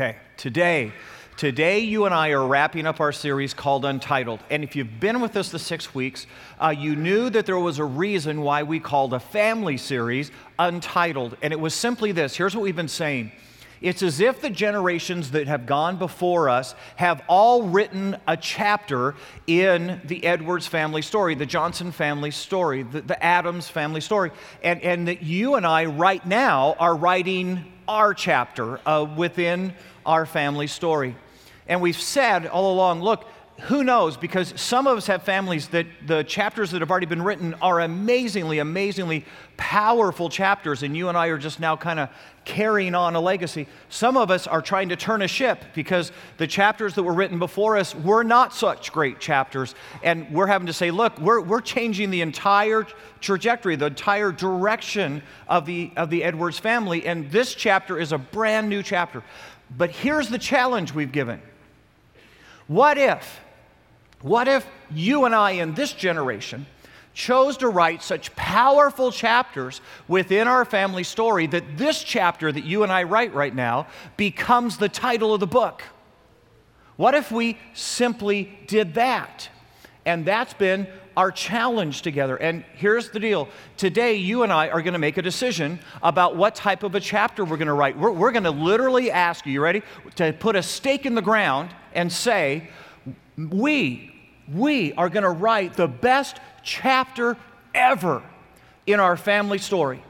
Okay, today, today you and I are wrapping up our series called Untitled. And if you've been with us the six weeks, uh, you knew that there was a reason why we called a family series Untitled. And it was simply this here's what we've been saying. It's as if the generations that have gone before us have all written a chapter in the Edwards family story, the Johnson family story, the, the Adams family story, and, and that you and I right now are writing our chapter uh, within our family story. And we've said all along look, who knows? Because some of us have families that the chapters that have already been written are amazingly, amazingly powerful chapters, and you and I are just now kind of carrying on a legacy. Some of us are trying to turn a ship because the chapters that were written before us were not such great chapters, and we're having to say, look, we're, we're changing the entire trajectory, the entire direction of the, of the Edwards family, and this chapter is a brand new chapter. But here's the challenge we've given. What if what if you and I in this generation chose to write such powerful chapters within our family story that this chapter that you and I write right now becomes the title of the book? What if we simply did that? And that's been our challenge together. And here's the deal today, you and I are going to make a decision about what type of a chapter we're going to write. We're, we're going to literally ask you, you ready? To put a stake in the ground and say, we, we are going to write the best chapter ever in our family story.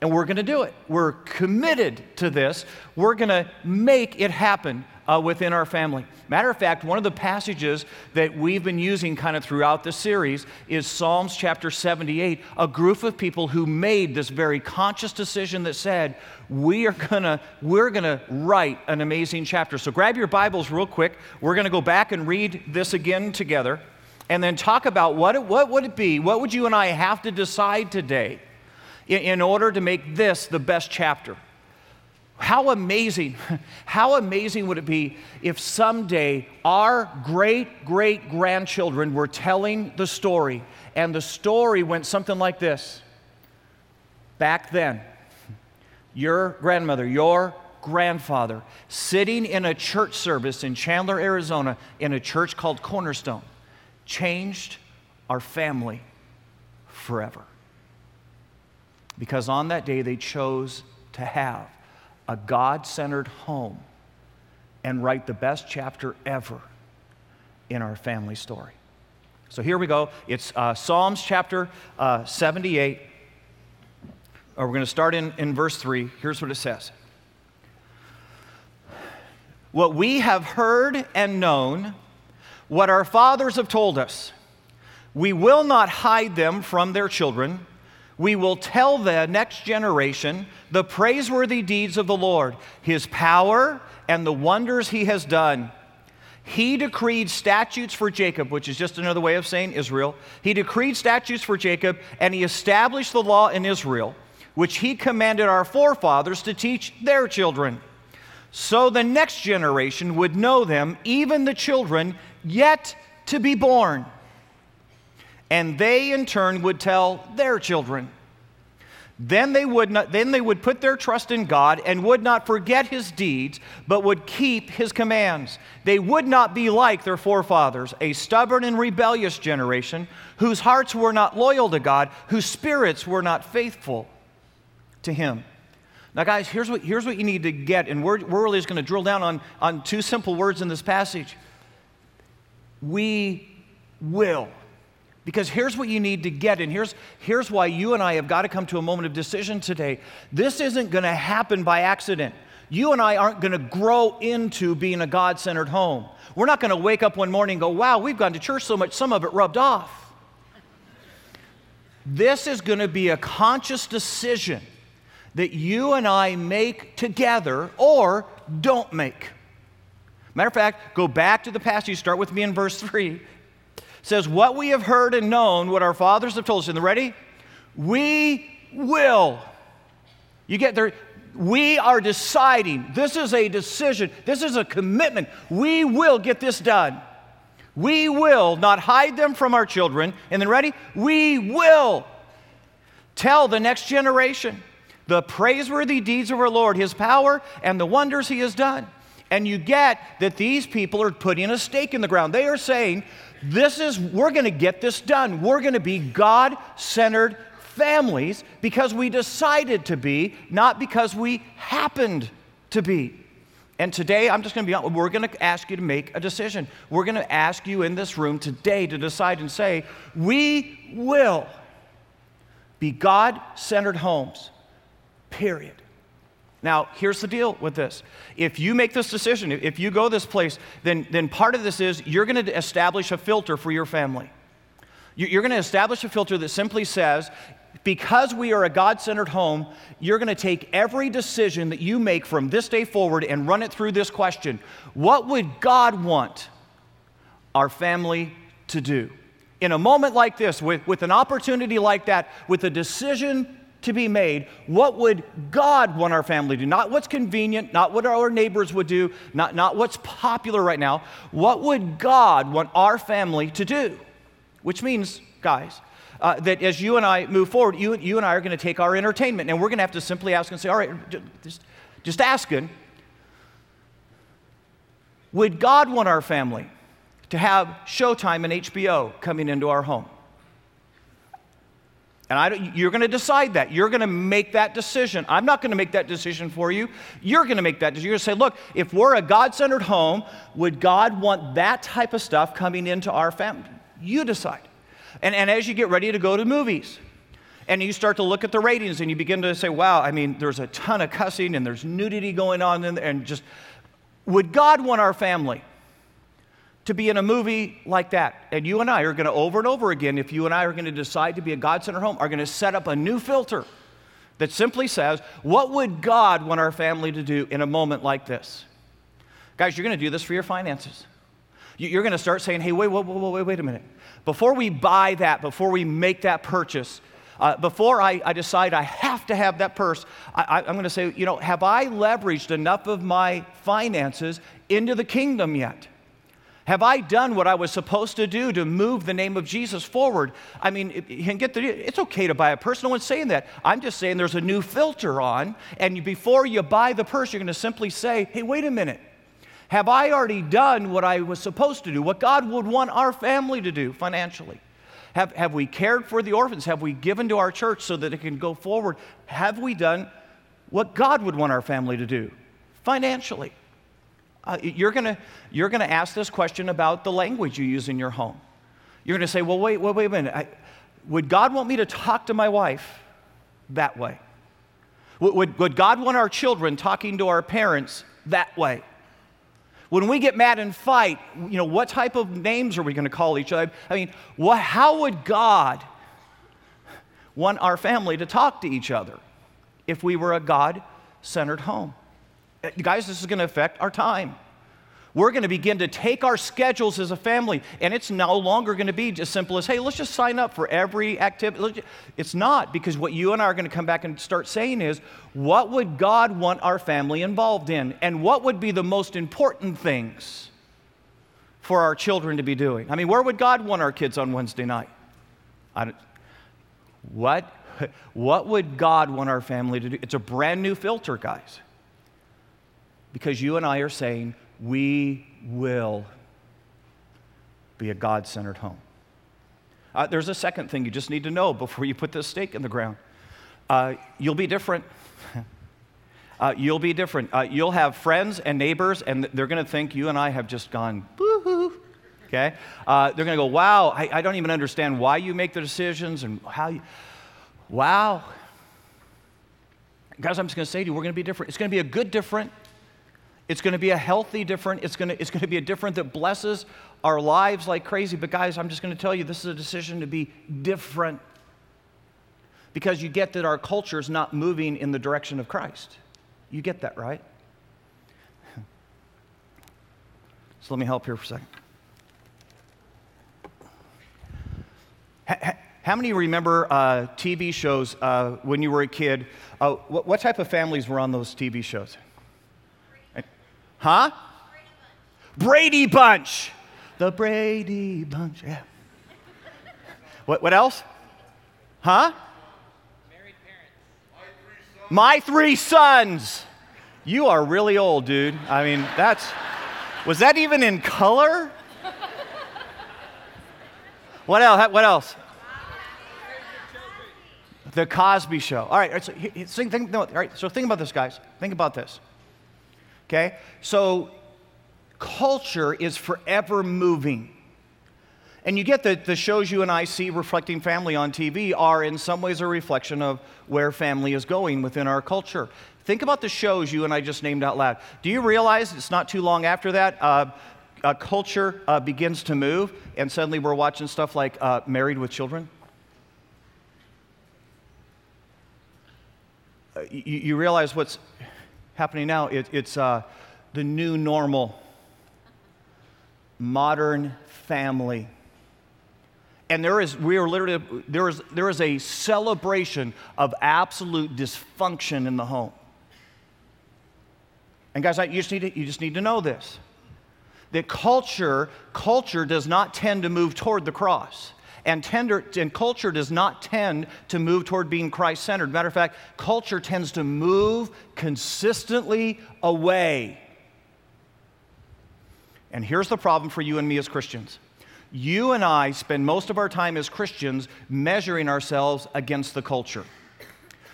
And we're going to do it. We're committed to this. We're going to make it happen uh, within our family. Matter of fact, one of the passages that we've been using kind of throughout the series is Psalms chapter 78, a group of people who made this very conscious decision that said, we are gonna, we're gonna write an amazing chapter. So grab your Bibles real quick. We're gonna go back and read this again together and then talk about what, it, what would it be? What would you and I have to decide today in, in order to make this the best chapter? How amazing, how amazing would it be if someday our great great grandchildren were telling the story and the story went something like this? Back then, your grandmother, your grandfather, sitting in a church service in Chandler, Arizona, in a church called Cornerstone, changed our family forever. Because on that day, they chose to have a God centered home and write the best chapter ever in our family story. So here we go. It's uh, Psalms chapter uh, 78. Uh, we're going to start in, in verse 3. Here's what it says What we have heard and known, what our fathers have told us, we will not hide them from their children we will tell the next generation the praiseworthy deeds of the Lord, his power, and the wonders he has done. He decreed statutes for Jacob, which is just another way of saying Israel. He decreed statutes for Jacob, and he established the law in Israel, which he commanded our forefathers to teach their children. So the next generation would know them, even the children yet to be born and they in turn would tell their children. Then they, would not, then they would put their trust in God and would not forget his deeds, but would keep his commands. They would not be like their forefathers, a stubborn and rebellious generation, whose hearts were not loyal to God, whose spirits were not faithful to him. Now, guys, here's what, here's what you need to get, and we're, we're really just going to drill down on, on two simple words in this passage. We will. Because here's what you need to get, and here's, here's why you and I have got to come to a moment of decision today. This isn't going to happen by accident. You and I aren't going to grow into being a God centered home. We're not going to wake up one morning and go, wow, we've gone to church so much, some of it rubbed off. This is going to be a conscious decision that you and I make together or don't make. Matter of fact, go back to the passage, start with me in verse 3 says, What we have heard and known, what our fathers have told us. And ready? We will. You get there. We are deciding. This is a decision. This is a commitment. We will get this done. We will not hide them from our children. And then, ready? We will tell the next generation the praiseworthy deeds of our Lord, his power, and the wonders he has done. And you get that these people are putting a stake in the ground. They are saying, This is, we're going to get this done. We're going to be God centered families because we decided to be, not because we happened to be. And today, I'm just going to be we're going to ask you to make a decision. We're going to ask you in this room today to decide and say, we will be God centered homes, period. Now, here's the deal with this. If you make this decision, if you go this place, then, then part of this is you're going to establish a filter for your family. You're going to establish a filter that simply says, because we are a God centered home, you're going to take every decision that you make from this day forward and run it through this question What would God want our family to do? In a moment like this, with, with an opportunity like that, with a decision to be made, what would God want our family to do? Not what's convenient, not what our neighbors would do, not, not what's popular right now. What would God want our family to do? Which means, guys, uh, that as you and I move forward, you, you and I are going to take our entertainment and we're going to have to simply ask and say, all right, just, just asking, would God want our family to have Showtime and HBO coming into our home? And I, you're going to decide that. You're going to make that decision. I'm not going to make that decision for you. You're going to make that decision. You're going to say, look, if we're a God centered home, would God want that type of stuff coming into our family? You decide. And, and as you get ready to go to movies, and you start to look at the ratings and you begin to say, wow, I mean, there's a ton of cussing and there's nudity going on, and, and just, would God want our family to be in a movie like that? And you and I are going to, over and over again, if you and I are going to decide to be a God centered home, are going to set up a new filter that simply says, what would God want our family to do in a moment like this? Guys, you're going to do this for your finances. You're going to start saying, hey, wait, wait, wait, wait, wait a minute. Before we buy that, before we make that purchase, uh, before I, I, decide I have to have that purse, I, am going to say, you know, have I leveraged enough of my finances into the kingdom yet? Have I done what I was supposed to do to move the name of Jesus forward? I mean, can get the, it's okay to buy a purse. No one's saying that. I'm just saying there's a new filter on, and before you buy the purse, you're going to simply say, hey, wait a minute. Have I already done what I was supposed to do, what God would want our family to do financially? Have, have we cared for the orphans? Have we given to our church so that it can go forward? Have we done what God would want our family to do financially? Uh, you're going you're gonna ask this question about the language you use in your home. You're going to say, well, wait, wait, wait a minute. I, would God want me to talk to my wife that way? Would, would, would God want our children talking to our parents that way? When we get mad and fight, you know, what type of names are we going to call each other? I mean, what, how would God want our family to talk to each other if we were a God centered home? Uh, guys, this is going to affect our time we're going to begin to take our schedules as a family, and it's no longer going to be as simple as, hey, let's just sign up for every activity. It's not, because what you and I are going to come back and start saying is, what would God want our family involved in? And what would be the most important things for our children to be doing? I mean, where would God want our kids on Wednesday night? what? What would God want our family to do? It's a brand new filter, guys. Because you and I are saying, we will be a God centered home. Uh, there's a second thing you just need to know before you put this stake in the ground. Uh, you'll be different. uh, you'll be different. Uh, you'll have friends and neighbors, and they're going to think you and I have just gone boo hoo. Okay? Uh, they're going to go, wow, I, I don't even understand why you make the decisions and how you. Wow. Guys, I'm just going to say to you, we're going to be different. It's going to be a good different. It's going to be a healthy different. It's going to, it's going to be a different that blesses our lives like crazy. But, guys, I'm just going to tell you this is a decision to be different because you get that our culture is not moving in the direction of Christ. You get that, right? So let me help here for a second. How many remember uh, TV shows uh, when you were a kid? Uh, what, what type of families were on those TV shows? Huh? Brady Bunch. The Brady Bunch. Yeah. What, what else? Huh? Married parents. my three sons. You are really old, dude. I mean, that's, was that even in color? What else? What else? The Cosby Show. All right, so, think, think, no, all right, so think about this, guys. Think about this. Okay? So, culture is forever moving. And you get that the shows you and I see reflecting family on TV are, in some ways, a reflection of where family is going within our culture. Think about the shows you and I just named out loud. Do you realize it's not too long after that? Uh, a culture uh, begins to move, and suddenly we're watching stuff like uh, Married with Children. Uh, you, you, realize what's happening now? It, it's uh, the new normal, modern family. And there is, we are literally, there is, there is a celebration of absolute dysfunction in the home. And guys, you just need to, you just need to know this that culture, culture does not tend to move toward the cross. And, tender, and culture does not tend to move toward being Christ centered. Matter of fact, culture tends to move consistently away. And here's the problem for you and me as Christians you and I spend most of our time as Christians measuring ourselves against the culture.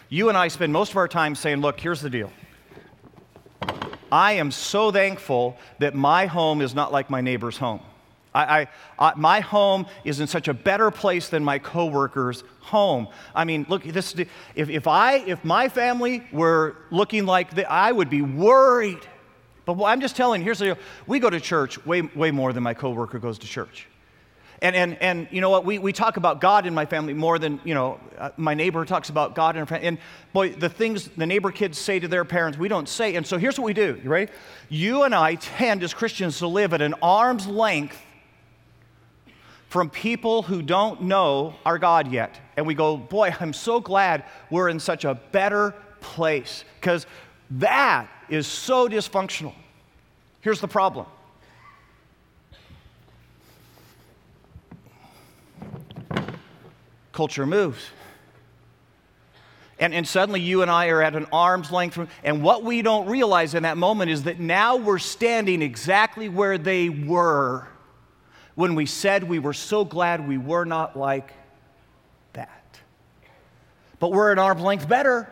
You and I spend most of our time saying, look, here's the deal. I am so thankful that my home is not like my neighbor's home. I, I, I, my home is in such a better place than my coworker's home. I mean, look, this, if, if, I, if my family were looking like that, I would be worried. But I'm just telling you, here's the deal. We go to church way, way more than my coworker goes to church. And, and, and you know what? We, we talk about God in my family more than, you know, uh, my neighbor talks about God in her family. And boy, the things the neighbor kids say to their parents, we don't say. And so here's what we do. You ready? You and I tend as Christians to live at an arm's length from people who don't know our God yet. And we go, boy, I'm so glad we're in such a better place because that is so dysfunctional. Here's the problem culture moves. And, and suddenly you and I are at an arm's length from, and what we don't realize in that moment is that now we're standing exactly where they were when we said we were so glad we were not like that. But we're an arm's length better,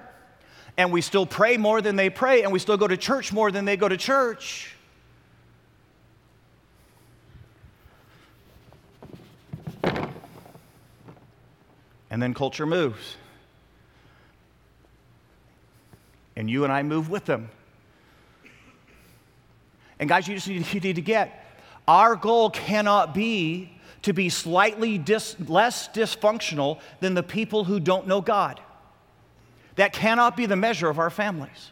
and we still pray more than they pray, and we still go to church more than they go to church. And then culture moves. And you and I move with them. And guys, you just need, you need to get our goal cannot be to be slightly dis, less dysfunctional than the people who don't know God. That cannot be the measure of our families.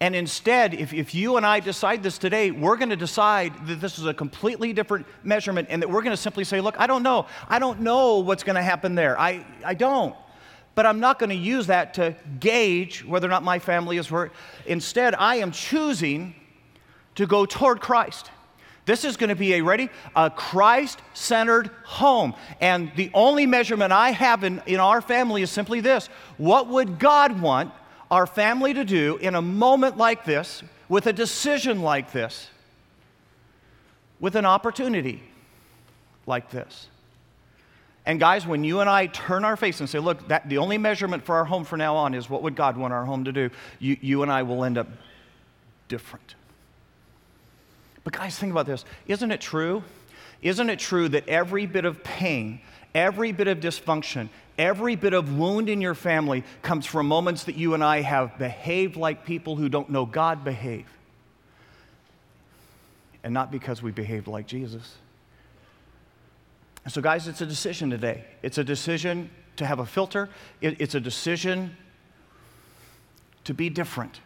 And instead, if, if you and I decide this today, we're going to decide that this is a completely different measurement and that we're going to simply say, look, I don't know. I don't know what's going to happen there. I, I don't. But I'm not going to use that to gauge whether or not my family is where. Instead, I am choosing to go toward Christ. This is going to be a ready, a Christ centered home. And the only measurement I have in, in our family is simply this What would God want our family to do in a moment like this, with a decision like this, with an opportunity like this. And guys, when you and I turn our face and say, look, that, the only measurement for our home from now on is what would God want our home to do, you, you and I will end up different. But guys, think about this. Isn't it true? Isn't it true that every bit of pain, every bit of dysfunction, Every bit of wound in your family comes from moments that you and I have behaved like people who don't know God behave. And not because we behaved like Jesus. So, guys, it's a decision today. It's a decision to have a filter, it, it's a decision to be different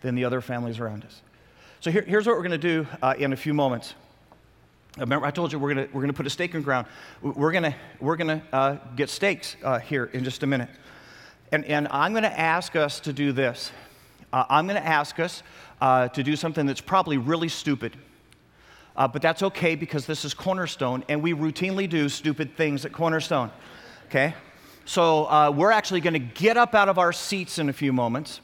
than the other families around us. So, here, here's what we're going to do uh, in a few moments. Remember, I told you we're going we're gonna put a stake in the ground. We're going we're gonna, uh, get stakes uh, here in just a minute. And, and I'm going to ask us to do this. Uh, I'm going to ask us uh, to do something that's probably really stupid. Uh, but that's okay because this is Cornerstone, and we routinely do stupid things at Cornerstone. Okay? So we're actually going to get up out of our seats in a few moments.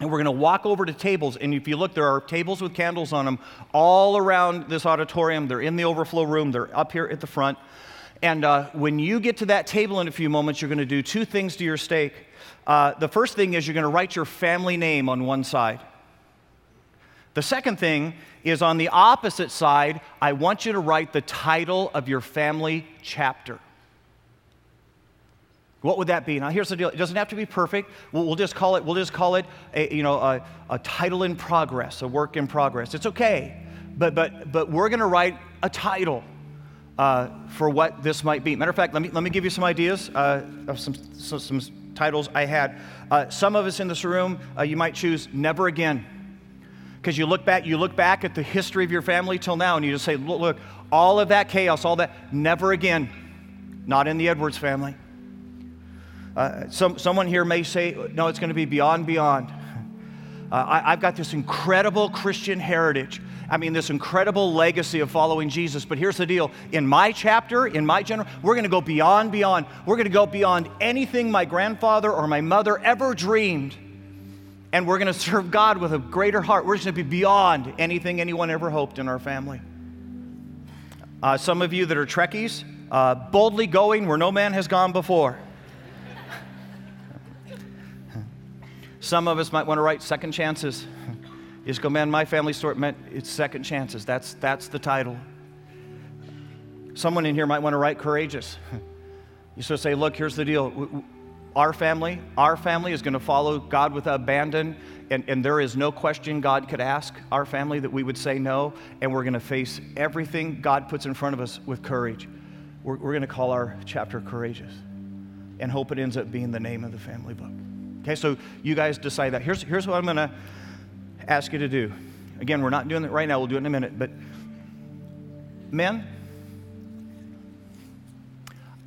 And we're going to walk over to tables. And if you look, there are tables with candles on them all around this auditorium. They're in the overflow room, they're up here at the front. And uh, when you get to that table in a few moments, you're going to do two things to your stake. Uh, the first thing is you're going to write your family name on one side. The second thing is on the opposite side, I want you to write the title of your family chapter. What would that be? Now, here's the deal. It doesn't have to be perfect. We'll, we'll just call it. We'll just call it a, you know, a, a title in progress, a work in progress. It's okay, but but but we're going to write a title uh, for what this might be. Matter of fact, let me let me give you some ideas uh, of some, some, some titles I had. Uh, some of us in this room, uh, you might choose "Never Again," because you look back. You look back at the history of your family till now, and you just say, "Look, look all of that chaos, all that, never again." Not in the Edwards family. Uh, some, someone here may say, no, it's going to be beyond, beyond. Uh, I, I've got this incredible Christian heritage. I mean, this incredible legacy of following Jesus. But here's the deal in my chapter, in my general, we're going to go beyond, beyond. We're going to go beyond anything my grandfather or my mother ever dreamed. And we're going to serve God with a greater heart. We're just going to be beyond anything anyone ever hoped in our family. Uh, some of you that are Trekkies, uh, boldly going where no man has gone before. Some of us might want to write second chances. You just go, man, my family story meant it's second chances. That's, that's the title. Someone in here might want to write courageous. You sort of say, look, here's the deal. Our family, our family is going to follow God with abandon, and, and there is no question God could ask our family that we would say no, and we're going to face everything God puts in front of us with courage. We're, we're going to call our chapter courageous and hope it ends up being the name of the family book. Okay, so you guys decide that. Here's, here's what I'm going to ask you to do. Again, we're not doing it right now, we'll do it in a minute. But men,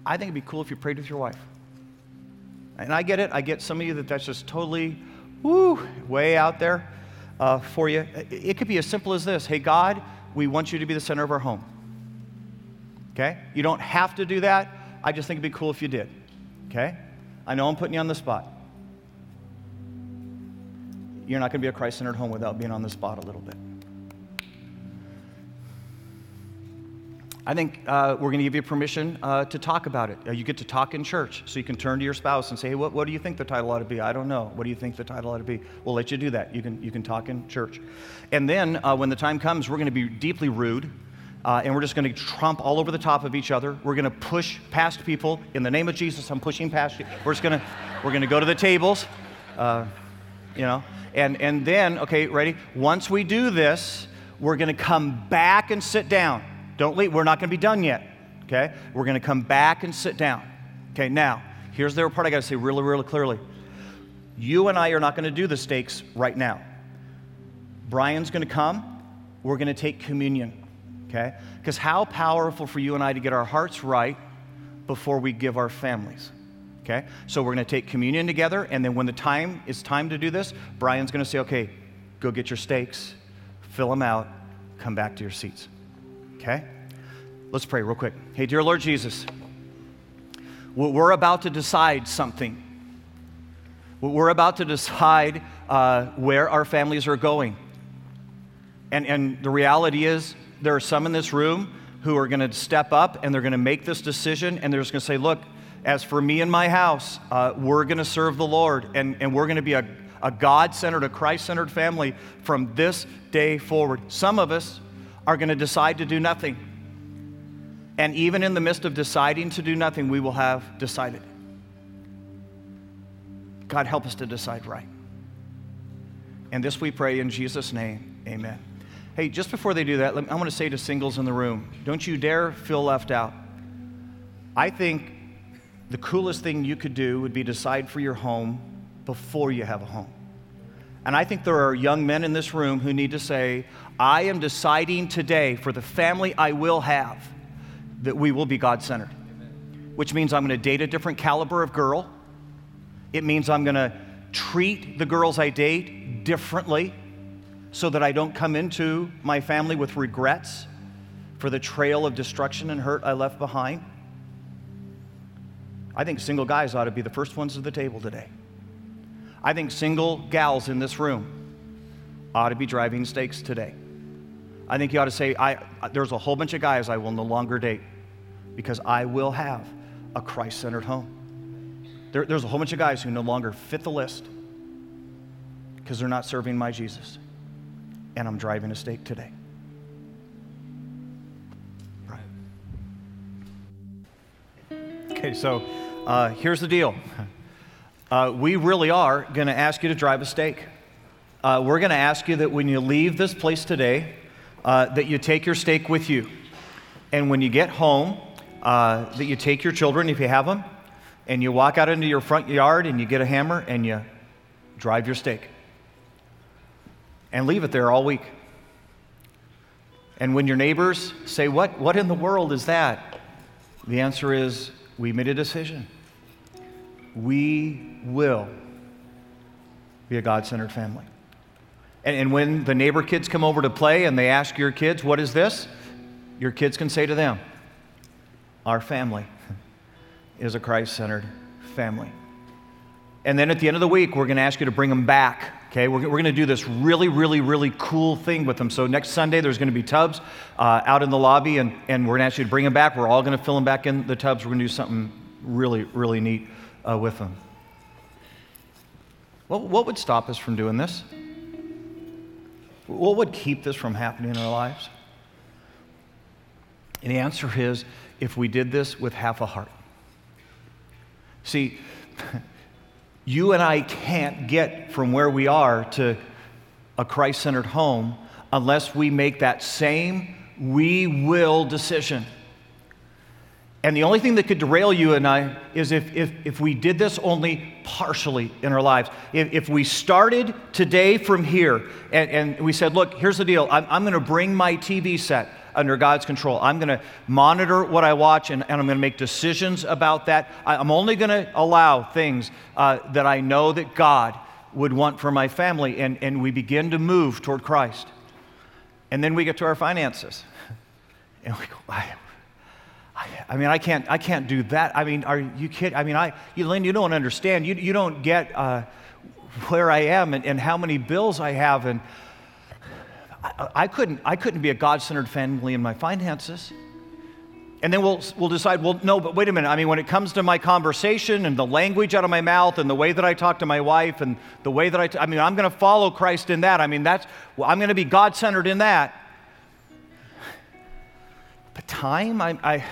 I think it'd be cool if you prayed with your wife. And I get it. I get some of you that that's just totally, woo, way out there uh, for you. It could be as simple as this Hey, God, we want you to be the center of our home. Okay? You don't have to do that. I just think it'd be cool if you did. Okay? I know I'm putting you on the spot you're not going to be a Christ centered home without being on the spot a little bit. I think uh, we're going to give you permission uh, to talk about it. Uh, you get to talk in church, so you can turn to your spouse and say, hey, what, what do you think the title ought to be? I don't know. What do you think the title ought to be? We'll let you do that. You can, you can talk in church. And then uh, when the time comes, we're going to be deeply rude. Uh, and we're just going to trump all over the top of each other. We're going to push past people. In the name of Jesus, I'm pushing past you. We're just going to, we're going to go to the tables, uh, you know. And, and then, okay, ready? Once we do this, we're going to come back and sit down. Don't leave. We're not going to be done yet. Okay? We're going to come back and sit down. Okay, now, here's the part I got to say really, really clearly. You and I are not going to do the stakes right now. Brian's going to come. We're going to take communion. Okay? Because how powerful for you and I to get our hearts right before we give our families. Okay? So we're going to take communion together, and then when the time is time to do this, Brian's going to say, okay, go get your stakes, fill them out, come back to your seats. Okay? Let's pray real quick. Hey, dear Lord Jesus, we're about to decide something. We're about to decide uh, where our families are going. And, and the reality is, there are some in this room who are going to step up and they're going to make this decision and they're just going to say, look, as for me and my house, uh, we're going to serve the Lord and, and we're going to be a, a God centered, a Christ centered family from this day forward. Some of us are going to decide to do nothing. And even in the midst of deciding to do nothing, we will have decided. God, help us to decide right. And this we pray in Jesus' name. Amen. Hey, just before they do that, I want to say to singles in the room don't you dare feel left out. I think the coolest thing you could do would be decide for your home before you have a home. And I think there are young men in this room who need to say, I am deciding today for the family I will have that we will be God centered. Which means I'm going to date a different caliber of girl. It means I'm going to treat the girls I date differently so that I don't come into my family with regrets for the trail of destruction and hurt I left behind. I think single guys ought to be the first ones at the table today. I think single gals in this room ought to be driving stakes today. I think you ought to say, I, there's a whole bunch of guys I will no longer date because I will have a Christ centered home. There, there's a whole bunch of guys who no longer fit the list because they're not serving my Jesus. And I'm driving a stake today. Okay, so uh, here's the deal. Uh, we really are going to ask you to drive a stake. Uh, we're going to ask you that when you leave this place today, uh, that you take your stake with you. And when you get home, uh, that you take your children, if you have them, and you walk out into your front yard and you get a hammer and you drive your stake And leave it there all week. And when your neighbors say, What, what in the world is that? The answer is, We made a decision. We will be a God centered family. And, and when the neighbor kids come over to play and they ask your kids, What is this? Your kids can say to them, Our family is a Christ centered family. And then at the end of the week, we're going to ask you to bring them back. Okay, we're, we're going to do this really, really, really cool thing with them. So next Sunday, there's going to be tubs uh, out in the lobby, and, and we're going to ask you to bring them back. We're all going to fill them back in the tubs. We're going to do something really, really neat uh, with them. What, what would stop us from doing this? What would keep this from happening in our lives? And the answer is if we did this with half a heart. See, you and I can't get from where we are to a Christ centered home unless we make that same we will decision. And the only thing that could derail you and I is if, if, if we did this only partially in our lives. If, if we started today from here and, and we said, look, here's the deal I'm, I'm going to bring my TV set under God's control. I'm going to monitor what I watch and, and I'm going to make decisions about that. I, am only going to allow things uh, that I know that God would want for my family. And, and we begin to move toward Christ. And then we get to our finances. And we go, I, I mean, I can't, I can't do that. I mean, are you kidding? I mean, I, you, Lynn, you don't understand. You, you don't get uh, where I am and, and how many bills I have. And I, I couldn't, I couldn't be a God centered family in my finances. And then we'll, we'll decide, well, no, but wait a minute. I mean, when it comes to my conversation and the language out of my mouth and the way that I talk to my wife and the way that I, t- I mean, I'm going to follow Christ in that. I mean, that's, well, I'm going to be God centered in that. But time, I, I,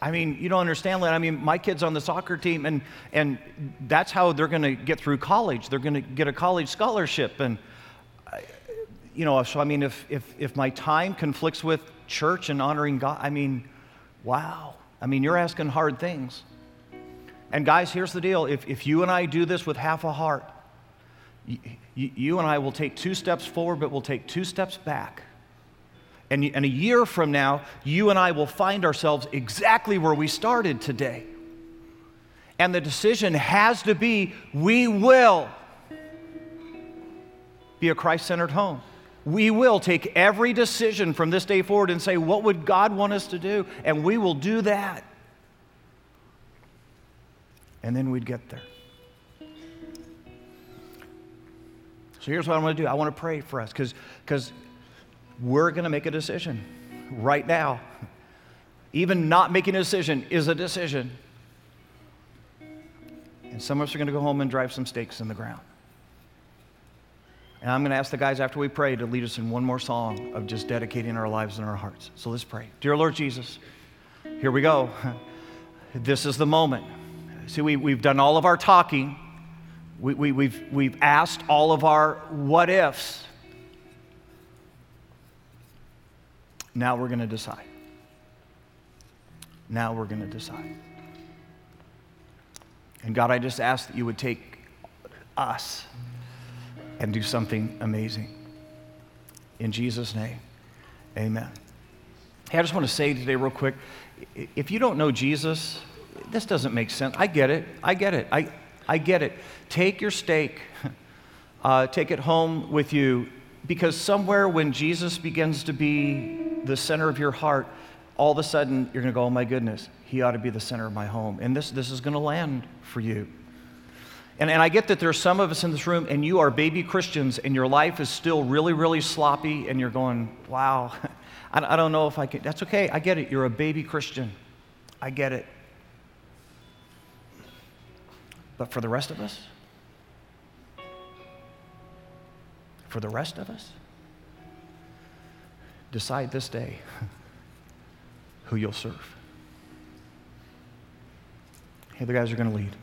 I mean, you don't understand that. I mean, my kid's on the soccer team, and, and that's how they're going to get through college. They're going to get a college scholarship. And, you know, so I mean, if, if, if my time conflicts with church and honoring God, I mean, wow. I mean, you're asking hard things. And guys, here's the deal if, if you and I do this with half a heart, you, you and I will take two steps forward, but we'll take two steps back. And, and a year from now, you and I will find ourselves exactly where we started today. And the decision has to be we will be a Christ centered home we will take every decision from this day forward and say, What would God want us to do? And we will do that. And then we'd get there. So here's what I want to do I want to pray for us because we're going to make a decision right now. Even not making a decision is a decision. And some of us are going to go home and drive some stakes in the ground. And I'm going to ask the guys after we pray to lead us in one more song of just dedicating our lives and our hearts. So let's pray. Dear Lord Jesus, here we go. This is the moment. See, we, we've done all of our talking, we, we, we've, we've asked all of our what ifs. Now we're going to decide. Now we're going to decide. And God, I just ask that you would take us and do something amazing. In Jesus' name, amen. Hey, I just want to say today, real quick if you don't know Jesus, this doesn't make sense. I get it. I get it. I, I get it. Take your stake, uh, take it home with you, because somewhere when Jesus begins to be the center of your heart, all of a sudden you're going to go, oh my goodness, He ought to be the center of my home. And this, this is going to land for you. And, and I get that there's some of us in this room, and you are baby Christians, and your life is still really, really sloppy, and you're going, wow, I, I don't know if I can. That's okay. I get it. You're a baby Christian. I get it. But for the rest of us, for the rest of us, decide this day who you'll serve. Hey, the guys are going to lead.